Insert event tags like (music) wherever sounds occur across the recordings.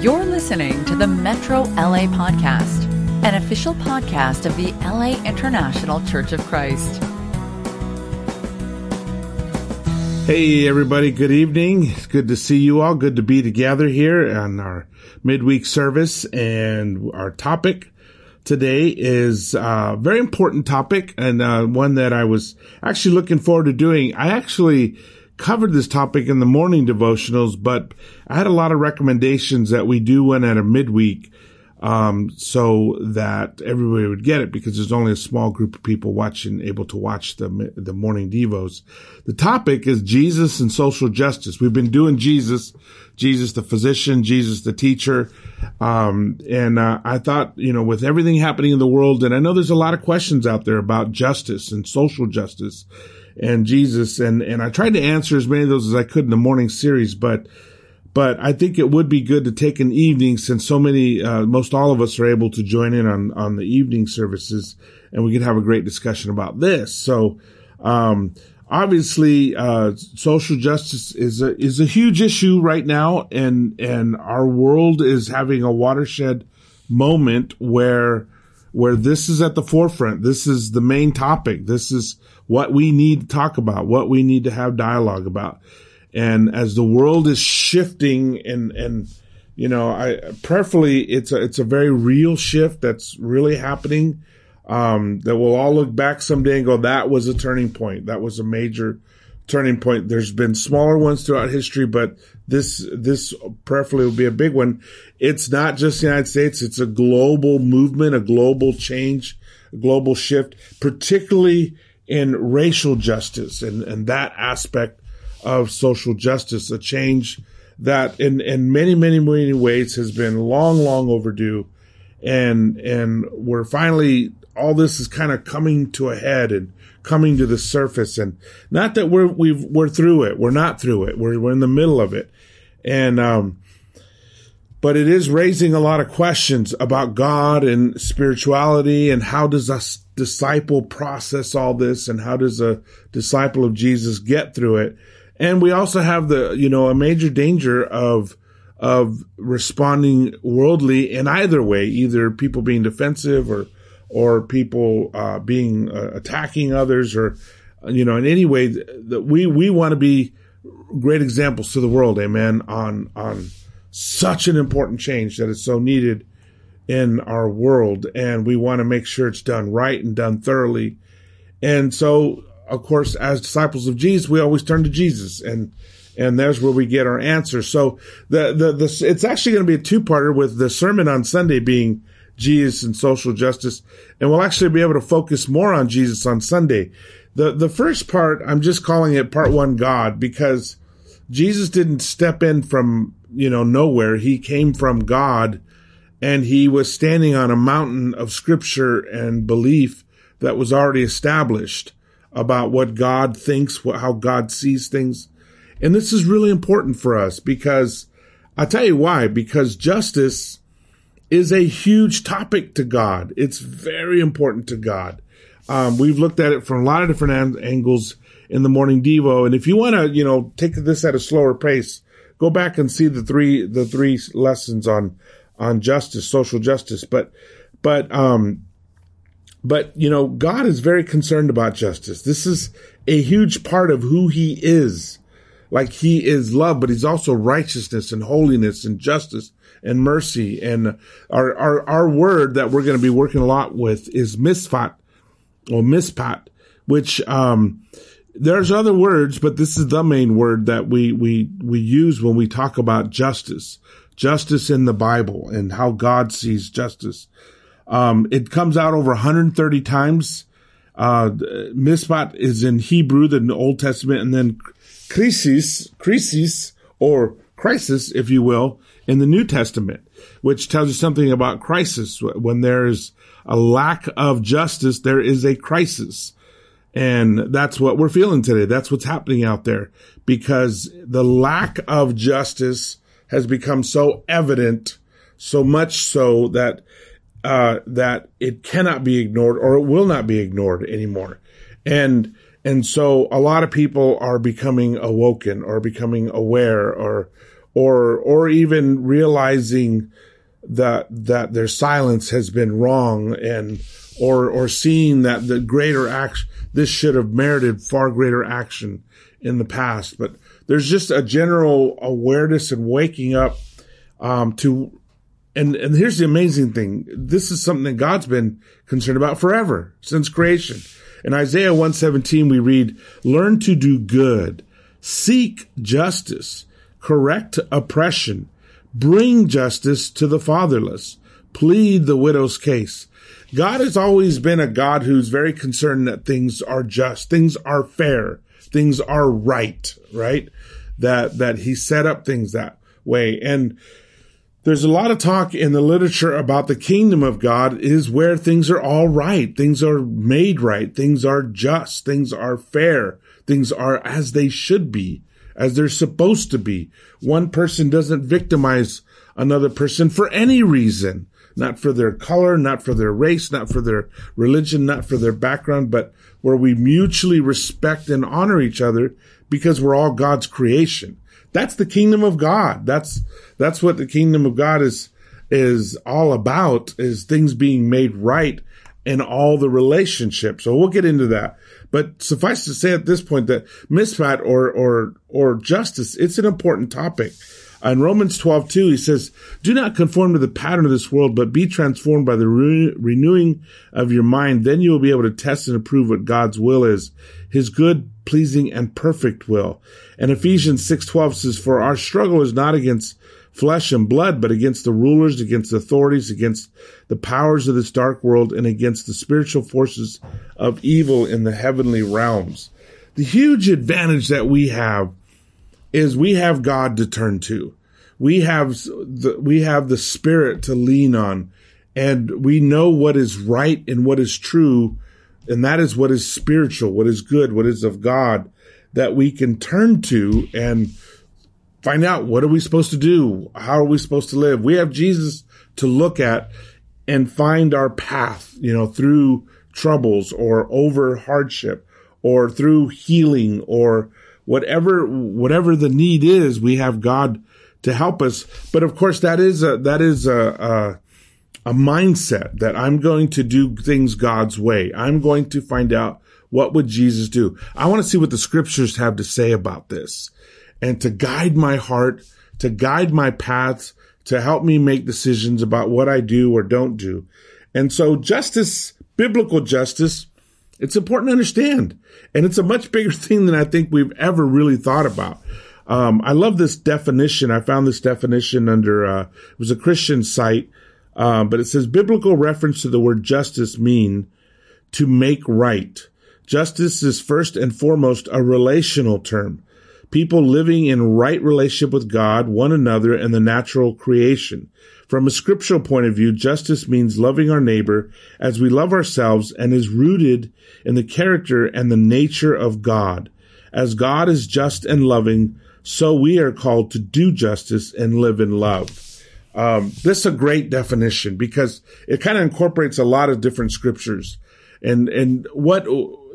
You're listening to the Metro LA Podcast, an official podcast of the LA International Church of Christ. Hey, everybody. Good evening. It's good to see you all. Good to be together here on our midweek service. And our topic today is a very important topic and uh, one that I was actually looking forward to doing. I actually covered this topic in the morning devotionals, but I had a lot of recommendations that we do one at a midweek um, so that everybody would get it because there's only a small group of people watching, able to watch the, the morning devos. The topic is Jesus and social justice. We've been doing Jesus, Jesus the physician, Jesus the teacher. Um, and, uh, I thought, you know, with everything happening in the world, and I know there's a lot of questions out there about justice and social justice and Jesus, and, and I tried to answer as many of those as I could in the morning series, but, but I think it would be good to take an evening since so many, uh, most all of us are able to join in on, on the evening services and we could have a great discussion about this. So, um, obviously, uh, social justice is a, is a huge issue right now and, and our world is having a watershed moment where, where this is at the forefront. This is the main topic. This is what we need to talk about, what we need to have dialogue about. And as the world is shifting and, and, you know, I prayerfully, it's a, it's a very real shift that's really happening. Um, that we'll all look back someday and go, that was a turning point. That was a major turning point. There's been smaller ones throughout history, but this, this prayerfully will be a big one. It's not just the United States. It's a global movement, a global change, a global shift, particularly in racial justice and, and that aspect of social justice, a change that in, in many, many, many ways has been long, long overdue. And, and we're finally, all this is kind of coming to a head and coming to the surface. And not that we're, we've, we're through it. We're not through it. We're, we're in the middle of it. And, um, but it is raising a lot of questions about God and spirituality and how does a disciple process all this and how does a disciple of Jesus get through it? And we also have the, you know, a major danger of, of responding worldly in either way, either people being defensive or, or people, uh, being, uh, attacking others or, you know, in any way that we, we want to be great examples to the world. Amen. On, on such an important change that is so needed in our world. And we want to make sure it's done right and done thoroughly. And so of course, as disciples of Jesus, we always turn to Jesus and, and there's where we get our answer. So the, the, the, it's actually going to be a two-parter with the sermon on Sunday being Jesus and social justice. And we'll actually be able to focus more on Jesus on Sunday. The, the first part, I'm just calling it part one God because Jesus didn't step in from, you know, nowhere. He came from God and he was standing on a mountain of scripture and belief that was already established about what God thinks, what, how God sees things. And this is really important for us because I'll tell you why, because justice is a huge topic to God. It's very important to God. Um, we've looked at it from a lot of different angles in the morning Devo. And if you want to, you know, take this at a slower pace, go back and see the three, the three lessons on, on justice, social justice. But, but, um, but, you know, God is very concerned about justice. This is a huge part of who he is. Like he is love, but he's also righteousness and holiness and justice and mercy. And our, our, our word that we're going to be working a lot with is misfat or mispat, which, um, there's other words, but this is the main word that we, we, we use when we talk about justice, justice in the Bible and how God sees justice. Um, it comes out over 130 times. Uh, Mishpat is in Hebrew, the Old Testament, and then crisis, crisis, or crisis, if you will, in the New Testament, which tells you something about crisis. When there is a lack of justice, there is a crisis. And that's what we're feeling today. That's what's happening out there because the lack of justice has become so evident, so much so that uh, that it cannot be ignored or it will not be ignored anymore. And, and so a lot of people are becoming awoken or becoming aware or, or, or even realizing that, that their silence has been wrong and, or, or seeing that the greater action, this should have merited far greater action in the past. But there's just a general awareness and waking up, um, to, and, and here's the amazing thing. This is something that God's been concerned about forever since creation. In Isaiah 117, we read, learn to do good, seek justice, correct oppression, bring justice to the fatherless, plead the widow's case. God has always been a God who's very concerned that things are just, things are fair, things are right, right? That, that he set up things that way. And there's a lot of talk in the literature about the kingdom of God is where things are all right. Things are made right. Things are just. Things are fair. Things are as they should be, as they're supposed to be. One person doesn't victimize another person for any reason. Not for their color, not for their race, not for their religion, not for their background, but where we mutually respect and honor each other because we're all God's creation. That's the kingdom of God. That's, that's what the kingdom of God is, is all about is things being made right in all the relationships. So we'll get into that. But suffice to say at this point that mishpat or, or, or justice, it's an important topic. Uh, in Romans 12, 2, he says, Do not conform to the pattern of this world, but be transformed by the re- renewing of your mind. Then you will be able to test and approve what God's will is, his good, pleasing, and perfect will. And Ephesians 6:12 says, For our struggle is not against flesh and blood, but against the rulers, against authorities, against the powers of this dark world, and against the spiritual forces of evil in the heavenly realms. The huge advantage that we have is we have God to turn to. We have the, we have the spirit to lean on and we know what is right and what is true. And that is what is spiritual, what is good, what is of God that we can turn to and find out what are we supposed to do? How are we supposed to live? We have Jesus to look at and find our path, you know, through troubles or over hardship or through healing or whatever, whatever the need is, we have God to help us. But of course, that is a, that is a, a, a mindset that I'm going to do things God's way. I'm going to find out what would Jesus do? I want to see what the scriptures have to say about this and to guide my heart, to guide my paths, to help me make decisions about what I do or don't do. And so justice, biblical justice, it's important to understand. And it's a much bigger (laughs) thing than I think we've ever really thought about. Um, I love this definition. I found this definition under, uh, it was a Christian site, uh, but it says biblical reference to the word justice mean to make right Justice is first and foremost a relational term. People living in right relationship with God, one another, and the natural creation. From a scriptural point of view, justice means loving our neighbor as we love ourselves and is rooted in the character and the nature of God. As God is just and loving, so we are called to do justice and live in love. Um, this is a great definition because it kind of incorporates a lot of different scriptures and and what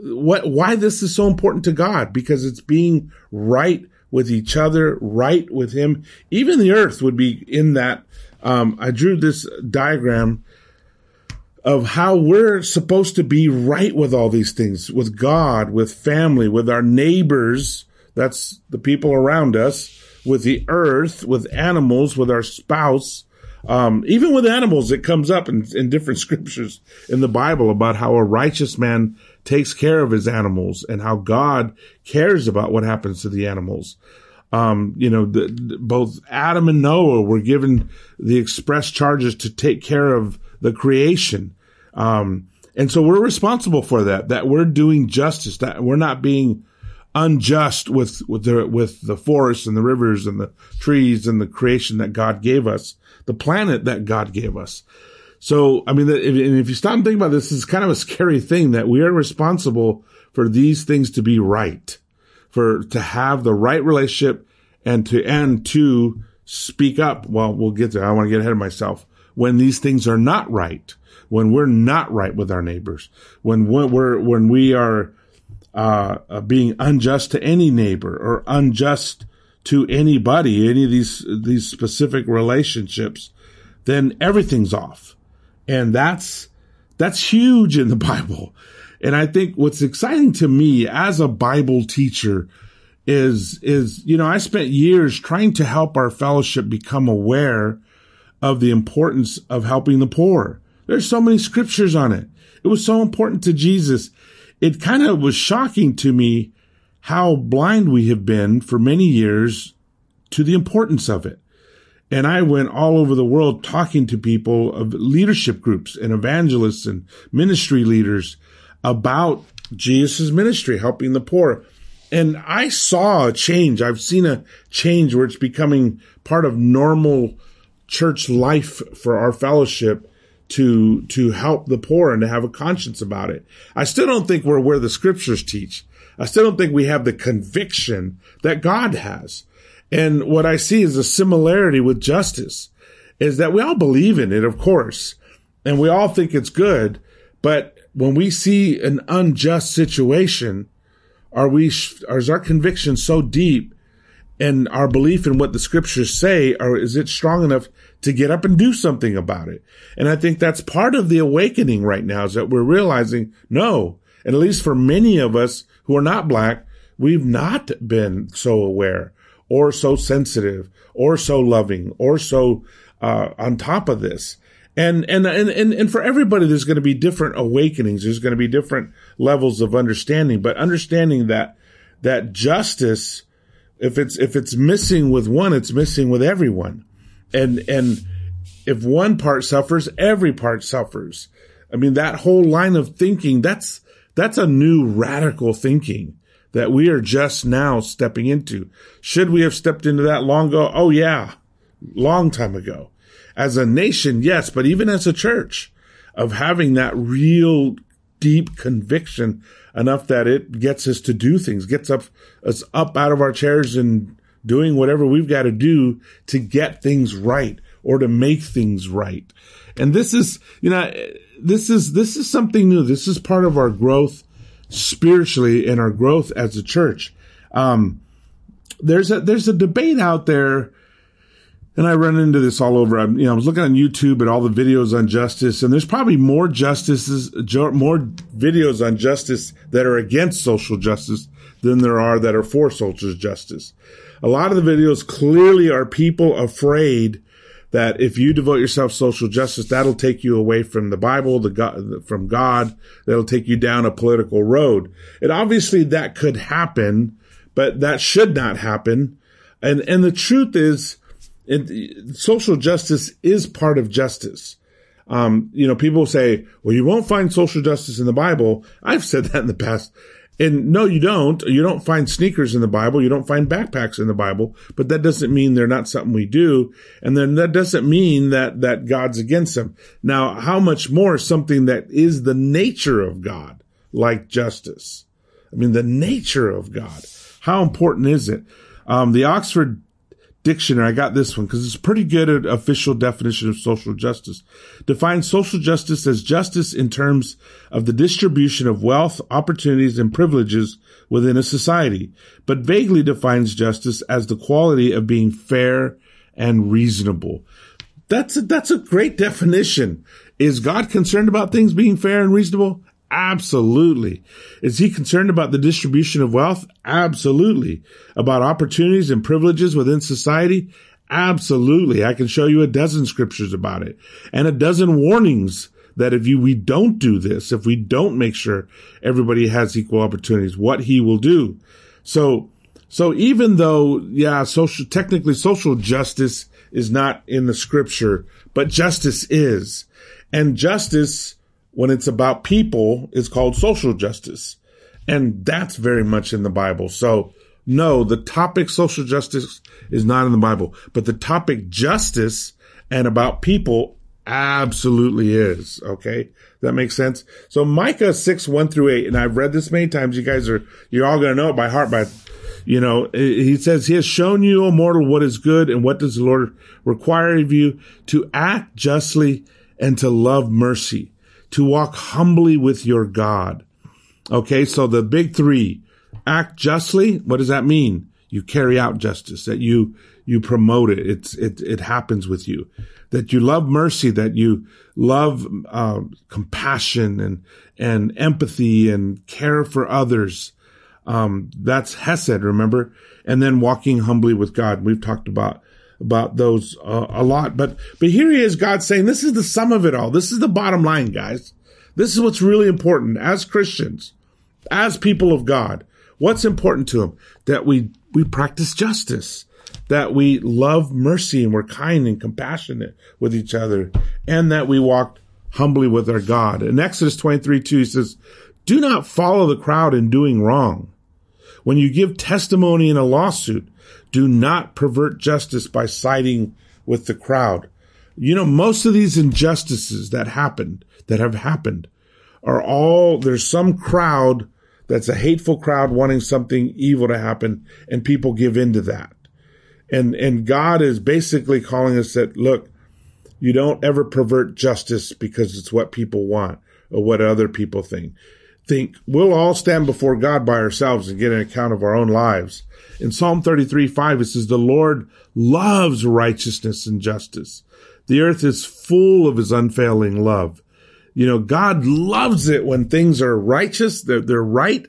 what why this is so important to God because it's being right with each other, right with Him. Even the earth would be in that. Um, I drew this diagram of how we're supposed to be right with all these things, with God, with family, with our neighbors. That's the people around us, with the earth, with animals, with our spouse. Um, even with animals, it comes up in, in different (laughs) scriptures in the Bible about how a righteous man takes care of his animals and how God cares about what happens to the animals. Um, you know, the, the, both Adam and Noah were given the express charges to take care of the creation. Um, and so we're responsible for that, that we're doing justice, that we're not being unjust with, with the, with the forests and the rivers and the trees and the creation that God gave us, the planet that God gave us. So, I mean, if, if you stop and think about this, it's kind of a scary thing that we are responsible for these things to be right, for to have the right relationship and to, and to speak up. Well, we'll get there. I want to get ahead of myself. When these things are not right, when we're not right with our neighbors, when we're, when we are, uh, being unjust to any neighbor or unjust to anybody, any of these, these specific relationships, then everything's off. And that's, that's huge in the (laughs) Bible. And I think what's exciting to me as a Bible teacher is, is, you know, I spent years trying to help our fellowship become aware of the importance of helping the poor. There's so many scriptures on it. It was so important to Jesus. It kind of was shocking to me how blind we have been for many years to the importance of it. And I went all over the world talking to people of leadership groups and evangelists and ministry leaders about Jesus' ministry, helping the poor. And I saw a change. I've seen a change where it's becoming part of normal church life for our fellowship to, to help the poor and to have a conscience about it. I still don't think we're where the scriptures teach. I still don't think we have the conviction that God has. And what I see is a similarity with justice is that we all believe in it, of course, and we all think it's good. But when we see an unjust situation, are we, is our conviction so deep and our belief in what the scriptures say, or is it strong enough to get up and do something about it? And I think that's part of the awakening right now is that we're realizing no, and at least for many of us who are not black, we've not been so aware or so sensitive or so loving or so uh, on top of this. And, and, and, and, and for everybody, there's going to be different awakenings. There's going to be different levels of understanding, but understanding that, that justice, if it's, if it's missing with one, it's missing with everyone. And, and if one part suffers, every part suffers. I mean, that whole line of thinking, that's, that's a new radical thinking that we are just now stepping into. Should we have stepped into that long ago? Oh yeah, long time ago. As a nation, yes, but even as a church of having that real deep conviction enough that it gets us to do things, gets up us up out of our chairs and doing whatever we've got to do to get things right or to make things right. And this is, you know, this is, this is something new. This is part of our growth spiritually in our growth as a church. Um, there's a, there's a debate out there and I run into this all over. I'm, you know, I was looking on YouTube at all the videos on justice, and there's probably more justices, more videos on justice that are against social justice than there are that are for social justice. A lot of the videos clearly are people afraid that if you devote yourself social justice, that'll take you away from the Bible, the God, from God. That'll take you down a political road. And obviously that could happen, but that should not happen. And, and the truth is, it, social justice is part of justice. Um, you know, people say, well, you won't find social justice in the Bible. I've said (laughs) that in the past. And no, you don't. You don't find sneakers in the Bible. You don't find backpacks in the Bible, but that doesn't mean they're not something we do. And then that doesn't mean that, that God's against them. Now, how much more something that is the nature of God, like justice? I mean, the nature of God. How important is it? Um, the Oxford dictionary. I got this one because it's pretty good uh, official definition of social justice. Defines social justice as justice in terms of the distribution of wealth, opportunities, and privileges within a society, but vaguely defines justice as the quality of being fair and reasonable. That's a, that's a great definition. Is God concerned about things being fair and reasonable? Absolutely. Is he concerned about the distribution of wealth? Absolutely. About opportunities and privileges within society? Absolutely. I can show you a dozen scriptures about it and a dozen warnings that if you, we don't do this, if we don't make sure everybody has equal opportunities, what he will do. So, so even though, yeah, social, technically social justice is not in the scripture, but justice is. And justice, when it's about people is called social justice. And that's very much in the Bible. So no, the topic social justice is not in the Bible, but the topic justice and about people absolutely is. Okay. That makes sense. So Micah 6, 1 through 8, and I've read this many times. You guys are, you're all going to know it by heart, but you know, he says, he has shown you, O mortal, what is good and what does the Lord require of you to act justly and to love mercy to walk humbly with your God. Okay. So the big three, act justly. What does that mean? you carry out justice, that you, you promote it. It's, it, it happens with you, that you love mercy, that you love, uh, compassion and, and empathy and care for others. Um, that's Hesed, remember? And then walking humbly with God. We've talked about, about those uh, a lot, but, but here he is, God saying, this is the sum of it all. This is the bottom line, guys. This is what's really important as Christians, as people of God. What's important to him? That we, we practice justice, that we love mercy and we're kind and compassionate with each other, and that we walk humbly with our God. In Exodus 23, 2, he says, do not follow the crowd in doing wrong. When you give testimony in a lawsuit, do not pervert justice by siding with the crowd. You know, most of these injustices that happened, that have happened, are all, there's some crowd that's a hateful crowd wanting something evil to happen and people give into that. And, and God is basically calling us that, look, you don't ever pervert justice because it's what people want or what other people think. Think we'll all stand before God by ourselves and get an account of our own lives. In Psalm 33, 5, it says, the Lord loves righteousness and justice. The earth is full of his unfailing love. You know, God loves it when things are righteous, they're, they're right,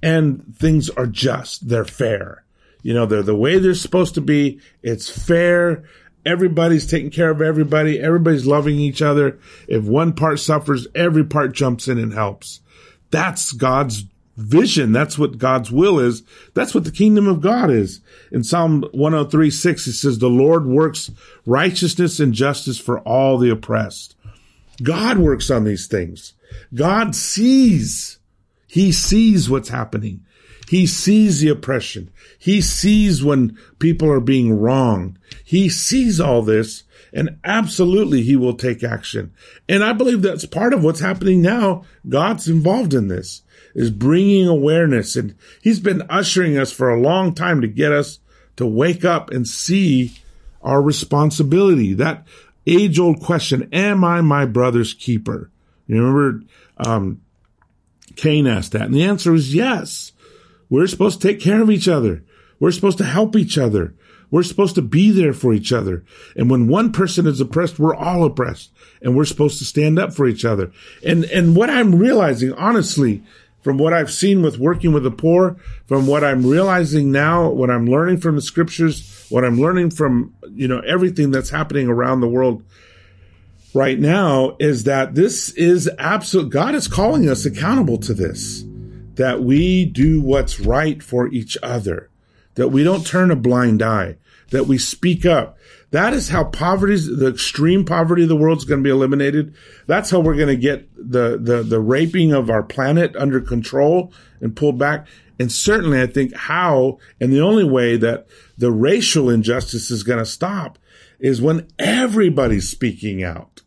and things are just, they're fair. You know, they're the way they're supposed to be. It's fair. Everybody's taking care of everybody. Everybody's loving each other. If one part suffers, every part jumps in and helps. That's God's vision. That's what God's will is. That's what the kingdom of God is. In Psalm 103, 6, it says, the Lord works righteousness and justice for all the oppressed. God works on these things. God sees. He sees what's happening. He sees the oppression. He sees when people are being wronged. He sees all this and absolutely he will take action. And I believe that's part of what's happening now. God's involved in this is bringing awareness and he's been ushering us for a long time to get us to wake up and see our responsibility. That age old question, am I my brother's keeper? You remember, um, Cain asked that and the answer is yes. We're supposed to take care of each other. We're supposed to help each other. We're supposed to be there for each other. And when one person is oppressed, we're all oppressed and we're supposed to stand up for each other. And, and what I'm realizing, honestly, from what I've seen with working with the poor, from what I'm realizing now, what I'm learning from the scriptures, what I'm learning from, you know, everything that's happening around the world right now is that this is absolute. God is calling us accountable to this, that we do what's right for each other, that we don't turn a blind eye, that we speak up, that is how poverty, the extreme poverty of the world is going to be eliminated. That's how we're going to get the, the, the raping of our planet under control and pulled back. And certainly I think how, and the only way that the racial injustice is going to stop is when everybody's speaking out.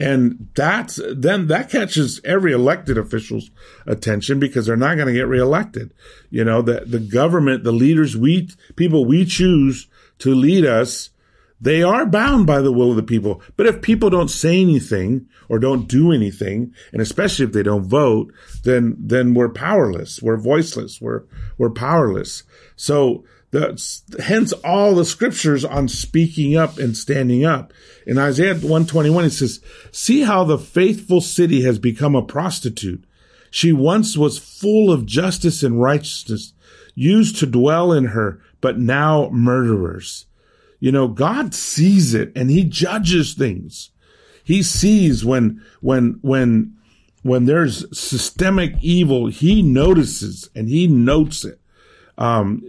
And that's, then that catches every elected official's attention because they're not going to get reelected. You know, the, the government, the leaders we, people we choose to lead us they are bound by the will of the people. But if people don't say anything or don't do anything, and especially if they don't vote, then, then we're powerless. We're voiceless. We're, we're powerless. So the, hence all the scriptures on speaking up and standing up. In Isaiah 121, it says, see how the faithful city has become a prostitute. She once was full of justice and righteousness, used to dwell in her, but now murderers. You know, God sees it and he judges things. He sees when, when, when, when there's systemic evil, he notices and he notes it. Um,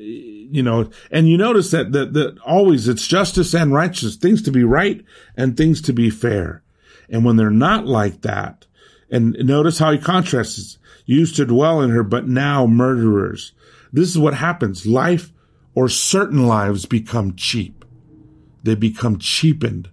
you know, and you notice that, that, that always it's justice and righteousness, things to be right and things to be fair. And when they're not like that, and notice how he contrasts, used to dwell in her, but now murderers. This is what happens. Life or certain lives become cheap. They become cheapened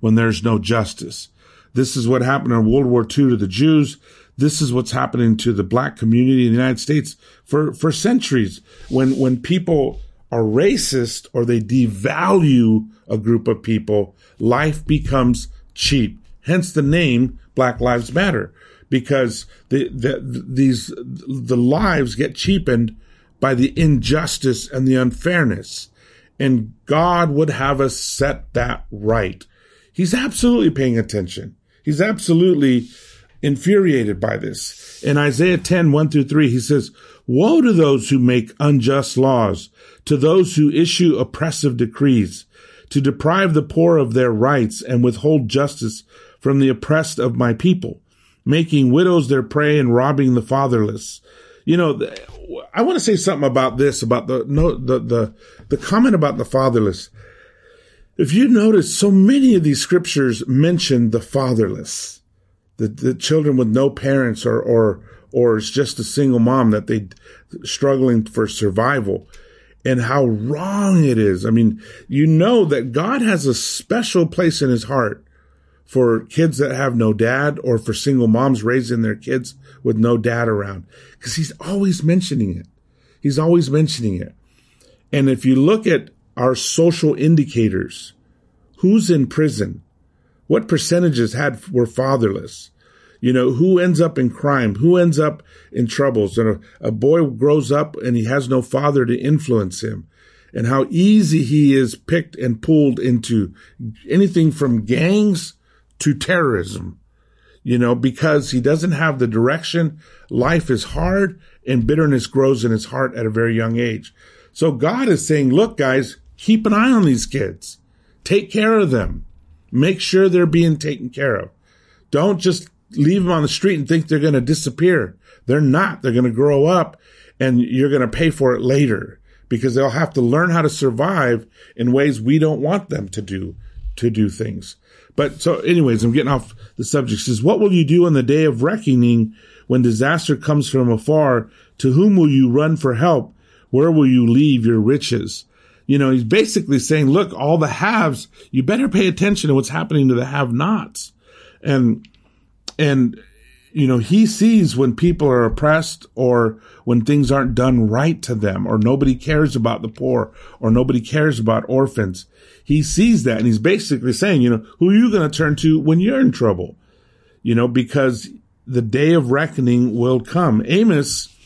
when there's no justice. This is what happened in World War II to the Jews. This is what's happening to the black community in the United States for, for centuries. When, when people are racist or they devalue a group of people, life becomes cheap. Hence the name Black Lives Matter because the, the, these, the lives get cheapened by the injustice and the unfairness. And God would have us set that right. He's absolutely paying attention. He's absolutely infuriated by this. In Isaiah 10, 1 through 3, he says, Woe to those who make unjust laws, to those who issue oppressive decrees, to deprive the poor of their rights and withhold justice from the oppressed of my people, making widows their prey and robbing the fatherless. You know, I want to say something about this, about the, no, the, the, the comment about the fatherless. If you notice, so many of these scriptures mention the fatherless, the, the children with no parents or, or, or it's just a single mom that they struggling for survival and how wrong it is. I mean, you know that God has a special place in his heart for kids that have no dad or for single moms raising their kids with no dad around because he's always mentioning it. He's always mentioning it. And if you look at our social indicators, who's in prison? What percentages had were fatherless? You know, who ends up in crime? Who ends up in troubles? And a, a boy grows up and he has no father to influence him and how easy he is picked and pulled into anything from gangs to terrorism, you know, because he doesn't have the direction. Life is hard and bitterness grows in his heart at a very young age. So God is saying, look, guys, keep an eye on these kids. Take care of them. Make sure they're being taken care of. Don't just leave them on the street and think they're going to disappear. They're not. They're going to grow up and you're going to pay for it later because they'll have to learn how to survive in ways we don't want them to do, to do things. But so anyways, I'm getting off the subject. Says, what will you do on the day of reckoning when disaster comes from afar? To whom will you run for help? Where will you leave your riches? You know, he's basically saying, look, all the haves, you better pay attention to what's happening to the have nots. And and, you know, he sees when people are oppressed or when things aren't done right to them or nobody cares about the poor or nobody cares about orphans. He sees that and he's basically saying, you know, who are you going to turn to when you're in trouble? You know, because the day of reckoning will come. Amos,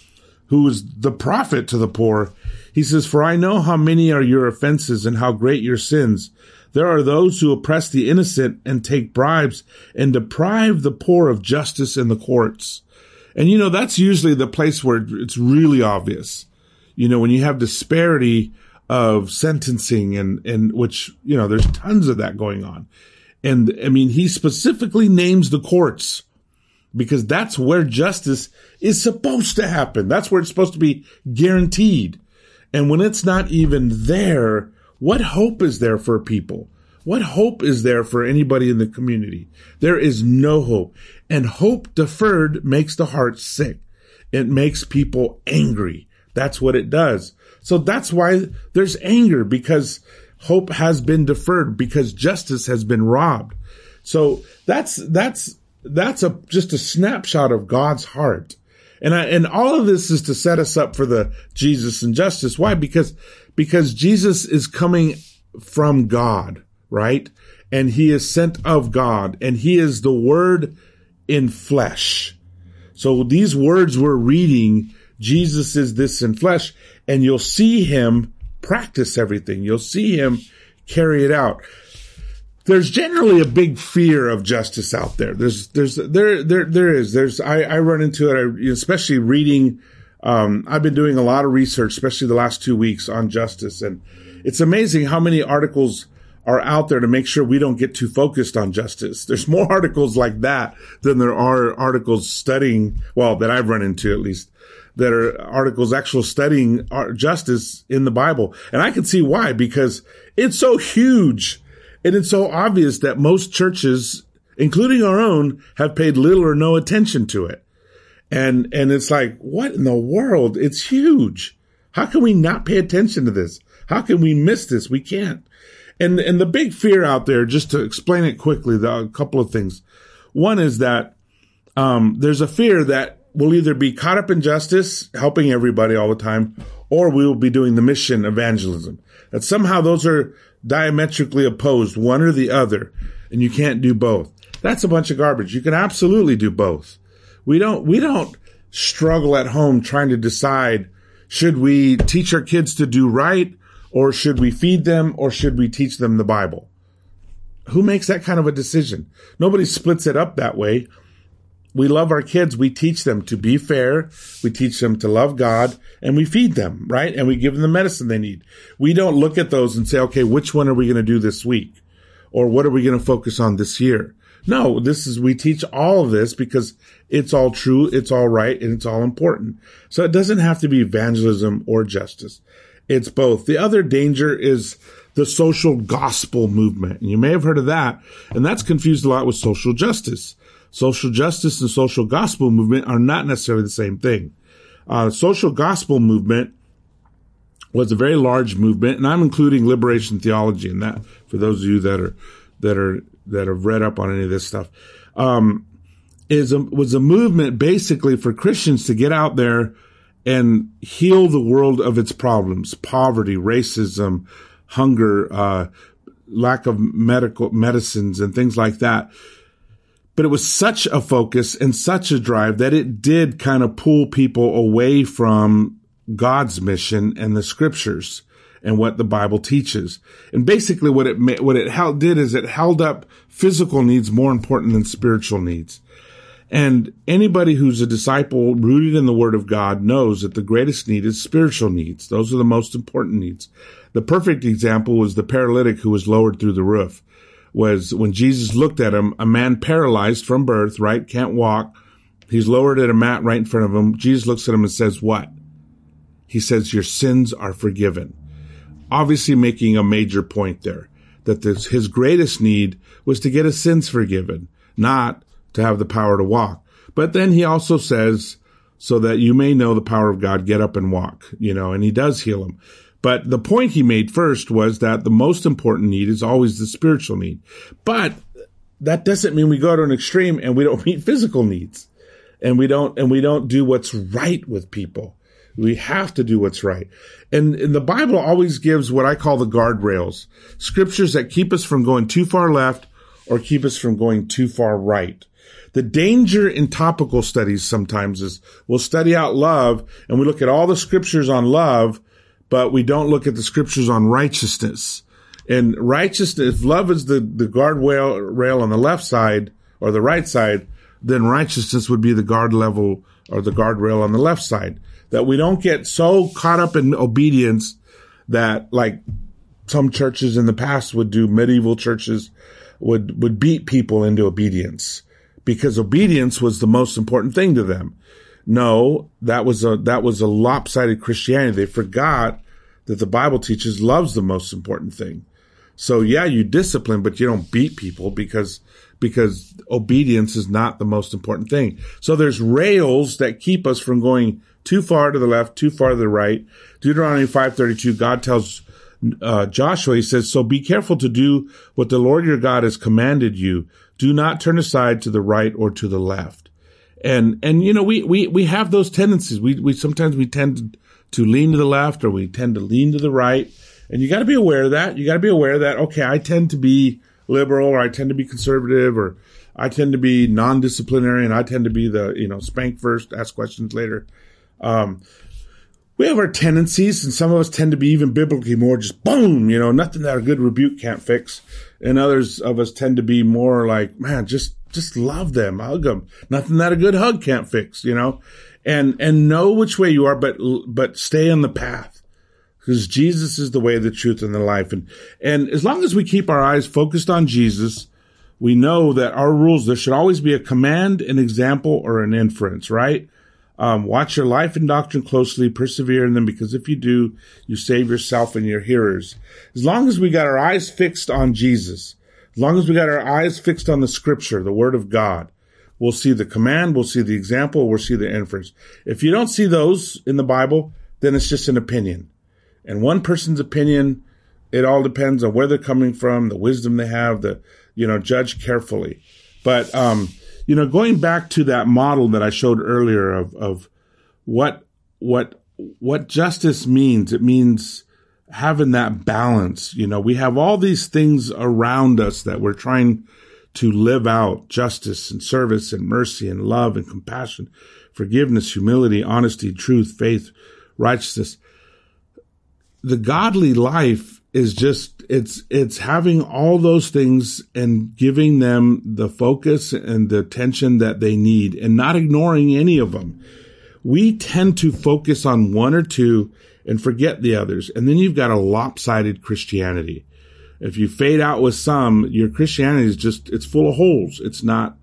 who is the prophet to the poor, he says, For I know how many are your offenses and how great your sins. There are those who oppress the innocent and take bribes and deprive the poor of justice in the courts. And you know, that's usually the place where it's really obvious. You know, when you have disparity of sentencing and, and which, you know, there's tons of that going on. And I mean, he specifically names the courts because that's where justice is supposed to happen. That's where it's supposed to be guaranteed. And when it's not even there, what hope is there for people? What hope is there for anybody in the community? There is no hope. And hope deferred makes the heart sick. It makes people angry. That's what it does. So that's why there's anger because hope has been deferred because justice has been robbed. So that's, that's, that's a, just a snapshot of God's heart. And I, and all of this is to set us up for the Jesus and justice. Why? Because because Jesus is coming from God, right? And he is sent of God and he is the word in flesh. So these words we're reading, Jesus is this in flesh and you'll see him practice everything. You'll see him carry it out. There's generally a big fear of justice out there. There's, there's, there, there, there is. There's, I, I run into it, especially reading um, I've been doing a lot of research, especially the last two weeks on justice. And it's amazing how many articles are out there to make sure we don't get too focused on justice. (laughs) There's more articles like that than there are articles studying, well, that I've run into at least, that are articles actual studying justice in the Bible. And I can see why, because it's so huge and it's so obvious that most churches, including our own, have paid little or no attention to it. And, and it's like, what in the world? It's huge. How can we not pay attention to this? How can we miss this? We can't. And, and the big fear out there, just to explain it quickly, the, a couple of things. One is that, um, there's a fear that we'll either be caught up in justice, helping everybody all the time, or we will be doing the mission evangelism. That somehow those are diametrically opposed, one or the other, and you can't do both. That's a bunch of garbage. You can absolutely do both. We don't, we don't struggle at home trying to decide, Should we teach our kids to do right or should we feed them or should we teach them the Bible? Who makes that kind of a decision? Nobody splits it up that way. We love our kids. We teach them to be fair. We teach them to love God and we feed them, right? And we give them the medicine they need. We don't look at those and say, okay, which one are we going to do this week? Or what are we going to focus on this year? No, this is, we teach all of this because it's all true, it's all right, and it's all important. So it doesn't have to be evangelism or justice. It's both. The other danger is the social gospel movement. And you may have heard of that. And that's confused a lot with social justice. Social justice and social gospel movement are not necessarily the same thing. Uh, social gospel movement was a very large movement, and I'm including liberation theology in that for those of you that are that are that have read up on any of this stuff. Um, is a, was a movement basically for Christians to get out there and heal the world of its problems, poverty, racism, hunger, uh, lack of medical medicines and things like that. But it was such a focus and such a drive that it did kind of pull people away from God's mission and the scriptures and what the Bible teaches. And basically what it, what it held, did is it held up physical needs more important than spiritual needs. And anybody who's a disciple rooted in the word of God knows that the greatest need is spiritual needs. Those are the most important needs. The perfect example was the paralytic who was lowered through the roof. Was when Jesus looked at him, a man paralyzed from birth, right? Can't walk. He's lowered at a mat right in front of him. Jesus looks at him and says, what? He says, your sins are forgiven. Obviously making a major point there that this, his greatest need was to get his sins forgiven, not to have the power to walk. But then he also says, so that you may know the power of God, get up and walk, you know, and he does heal him. But the point he made first was that the most important need is always the spiritual need. But that doesn't mean we go to an extreme and we don't (laughs) meet physical needs and we don't, and we don't do what's right with people. We have to do what's right. And, and the Bible always gives what I call the guardrails, scriptures that keep us from going too far left or keep us from going too far right. The danger in topical studies sometimes is we'll study out love and we look at all the scriptures on love, but we don't look at the scriptures on righteousness. And righteousness, if love is the, the guardrail rail on the left side or the right side, then righteousness would be the guard level or the guardrail on the left side. That we don't get so caught up in obedience that like some churches in the past would do, medieval churches would, would beat people into obedience because obedience was the most important thing to them. No, that was a, that was a lopsided Christianity. They forgot that the Bible teaches love's the most important thing. So yeah, you discipline, but you don't beat people because, because obedience is not the most important thing. So there's rails that keep us from going too far to the left, too far to the right. Deuteronomy 532, God tells uh, Joshua, he says, so be careful to do what the Lord your God has commanded you. Do not turn aside to the right or to the left. And, and, you know, we, we, we have those tendencies. We, we, sometimes we tend to lean to the left or we tend to lean to the right. And you got to be aware of that. You got to be aware that, okay, I tend to be liberal or I tend to be conservative or I tend to be non-disciplinary and I tend to be the, you know, spank first, ask questions later. Um, we have our tendencies, and some of us tend to be even biblically more just boom, you know, nothing that a good rebuke can't fix. And others of us tend to be more like, man, just, just love them, hug them. Nothing that a good hug can't fix, you know, and, and know which way you are, but, but stay on the path because Jesus is the way, the truth, and the life. And, and as long as we keep our eyes focused on Jesus, we know that our rules, there should always be a command, an example, or an inference, right? Um, watch your life and doctrine closely, persevere in them, because if you do, you save yourself and your hearers. As long as we got our eyes fixed on Jesus, as long as we got our eyes fixed on the scripture, the word of God, we'll see the command, we'll see the example, we'll see the inference. If you don't see those in the Bible, then it's just an opinion. And one person's opinion, it all depends on where they're coming from, the wisdom they have, the, you know, judge carefully. But, um, you know, going back to that model that I showed earlier of, of what, what, what justice means, it means having that balance. You know, we have all these things around us that we're trying to live out justice and service and mercy and love and compassion, forgiveness, humility, honesty, truth, faith, righteousness. The godly life is just, it's, it's having all those things and giving them the focus and the attention that they need and not ignoring any of them. We tend to focus on one or two and forget the others. And then you've got a lopsided Christianity. If you fade out with some, your Christianity is just, it's full of holes. It's not,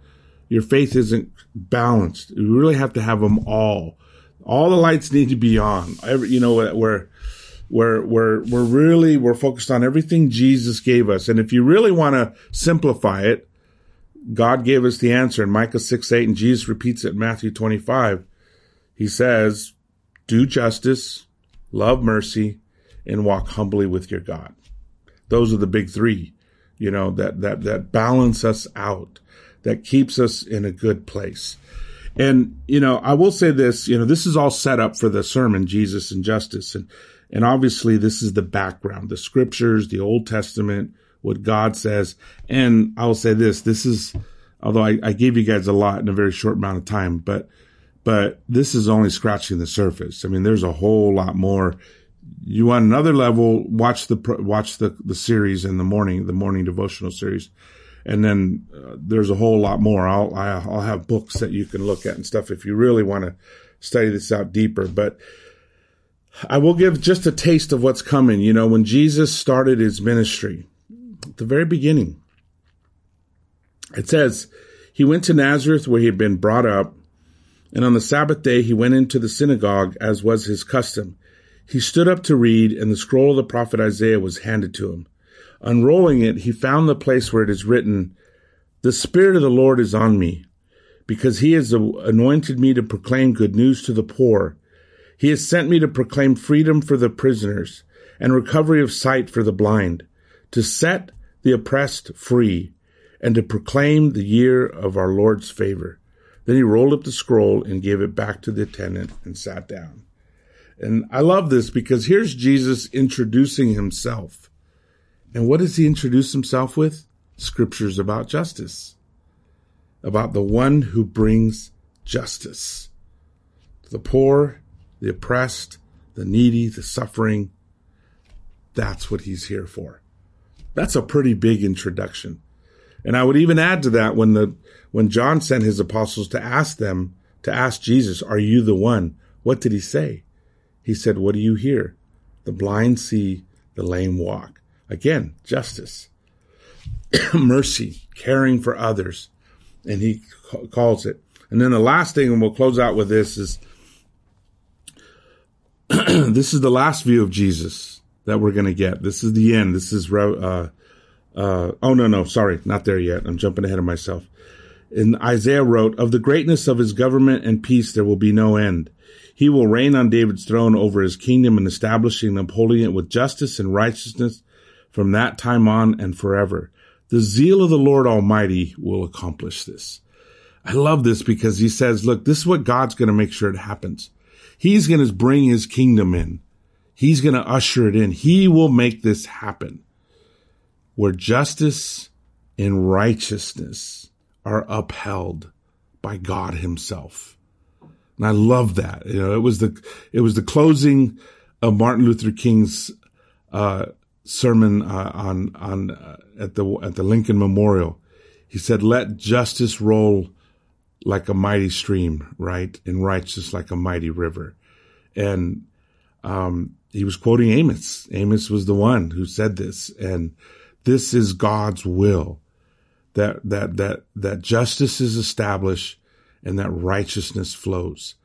your faith isn't balanced. You really have to have them all. All the lights need to be on. Every, you know, we're, we're, we're, we're really, we're focused on everything Jesus gave us. And if you really want to simplify it, God gave us the answer in Micah 6, 8, and Jesus repeats it in Matthew 25. He says, do justice, love mercy, and walk humbly with your God. Those are the big three, you know, that, that, that balance us out, that keeps us in a good place. And, you know, I will say this, you know, this is all set up for the sermon, Jesus and justice. And, and obviously this is the background, the scriptures, the Old Testament, what God says. And I will say this, this is, although I, I gave you guys a lot in a very short amount of time, but but this is only scratching the surface. I mean, there's a whole lot more. You want another level? Watch the watch the the series in the morning, the morning devotional series, and then uh, there's a whole lot more. I'll I'll have books that you can look at and stuff if you really want to study this out deeper. But I will give just a taste of what's coming. You know, when Jesus started his ministry, at the very beginning, it says he went to Nazareth where he had been brought up and on the Sabbath day he went into the synagogue as was his custom. He stood up to read, and the scroll of the prophet Isaiah was handed to him. Unrolling it, he found the place where it is written, The Spirit of the Lord is on me, because he has anointed me to proclaim good news to the poor. He has sent me to proclaim freedom for the prisoners and recovery of sight for the blind, to set the oppressed free, and to proclaim the year of our Lord's favor. Then he rolled up the scroll and gave it back to the attendant and sat down. And I love this because here's Jesus introducing himself. And what does he introduce himself with? Scriptures about justice, about the one who brings justice. The poor, the oppressed, the needy, the suffering. That's what he's here for. That's a pretty big introduction. And I would even add to that when the when John sent his apostles to ask them to ask Jesus, "Are you the one?" What did he say? He said, "What do you hear? The blind see, the lame walk." Again, justice, (clears throat) mercy, caring for others, and he calls it. And then the last thing, and we'll close out with this is (clears throat) this is the last view of Jesus that we're going to get. This is the end. This is uh, uh, oh no, no, sorry, not there yet. I'm jumping ahead of myself. And Isaiah wrote, of the greatness of his government and peace there will be no end. He will reign on David's throne over his kingdom and establishing and upholding it with justice and righteousness from that time on and forever. The zeal of the Lord Almighty will accomplish this. I love this because he says, look, this is what God's going to make sure it happens. He's going to bring his kingdom in. He's going to usher it in. He will make this happen where justice and righteousness are upheld by God himself. And I love that. You know, it was the, it was the closing of Martin Luther King's, uh, sermon, uh, on, on, uh, at the, at the Lincoln Memorial. He said, let justice roll like a mighty stream, right? And righteousness like a mighty river. And, um, he was quoting Amos. Amos was the one who said this. And, this is God's will that, that, that, that justice is established and that righteousness flows.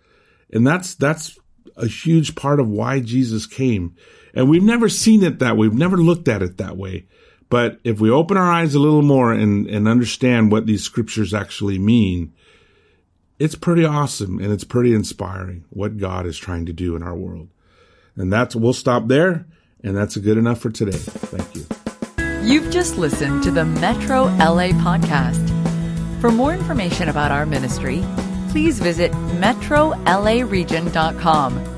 And that's, that's a huge part of why Jesus came. And we've never seen it that way. We've never looked at it that way. But if we open our eyes a little more and, and understand what these scriptures actually mean, it's pretty awesome and it's pretty inspiring what God is trying to do in our world. And that's, we'll stop there. And that's good enough for today. Thank you. You've just listened to the Metro LA podcast. For more information about our ministry, please visit metrolaregion.com